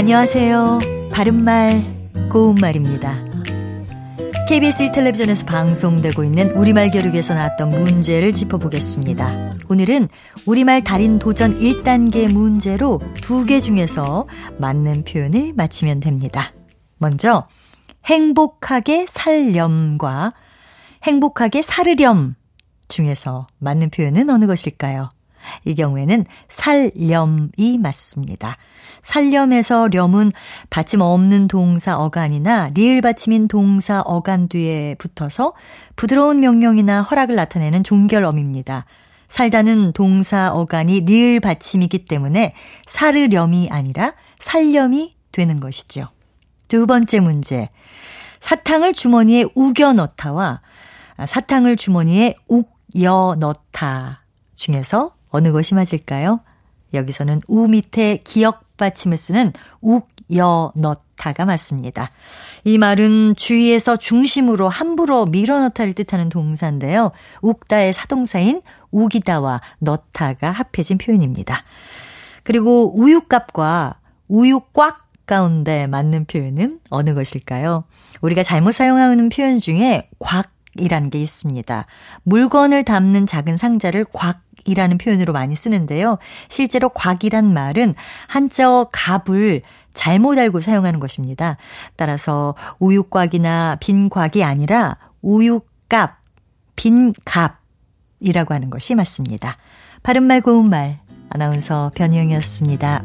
안녕하세요. 바른말, 고운말입니다. KBS 텔레비전에서 방송되고 있는 우리말 교육에서 나왔던 문제를 짚어보겠습니다. 오늘은 우리말 달인 도전 1단계 문제로 두 개 중에서 맞는 표현을 맞히면 됩니다. 먼저, 행복하게 살렴과 행복하게 살으렴 중에서 맞는 표현은 어느 것일까요? 이 경우에는 살렴이 맞습니다. 살렴에서 렴은 받침 없는 동사 어간이나 리을 받침인 동사 어간 뒤에 붙어서 부드러운 명령이나 허락을 나타내는 종결어입니다. 살다는 동사 어간이 리을 받침이기 때문에 살으렴이 아니라 살렴이 되는 것이죠. 두 번째 문제. 사탕을 주머니에 우겨 넣다와 사탕을 주머니에 욱여 넣다 중에서 어느 것이 맞을까요? 여기서는 우 밑에 기억 받침을 쓰는 욱여 넣다가 맞습니다. 이 말은 주위에서 중심으로 함부로 밀어넣다를 뜻하는 동사인데요. 욱다의 사동사인 우기다와 넣다가 합해진 표현입니다. 그리고 우유값과 우유 꽉 가운데 맞는 표현은 어느 것일까요? 우리가 잘못 사용하는 표현 중에 곽이라는 게 있습니다. 물건을 담는 작은 상자를 곽 이라는 표현으로 많이 쓰는데요. 실제로 곽이란 말은 한자어 갑을 잘못 알고 사용하는 것입니다. 따라서 우유곽이나 빈곽이 아니라 우유값, 빈갑이라고 하는 것이 맞습니다. 바른말 고운말 아나운서 변희영이었습니다.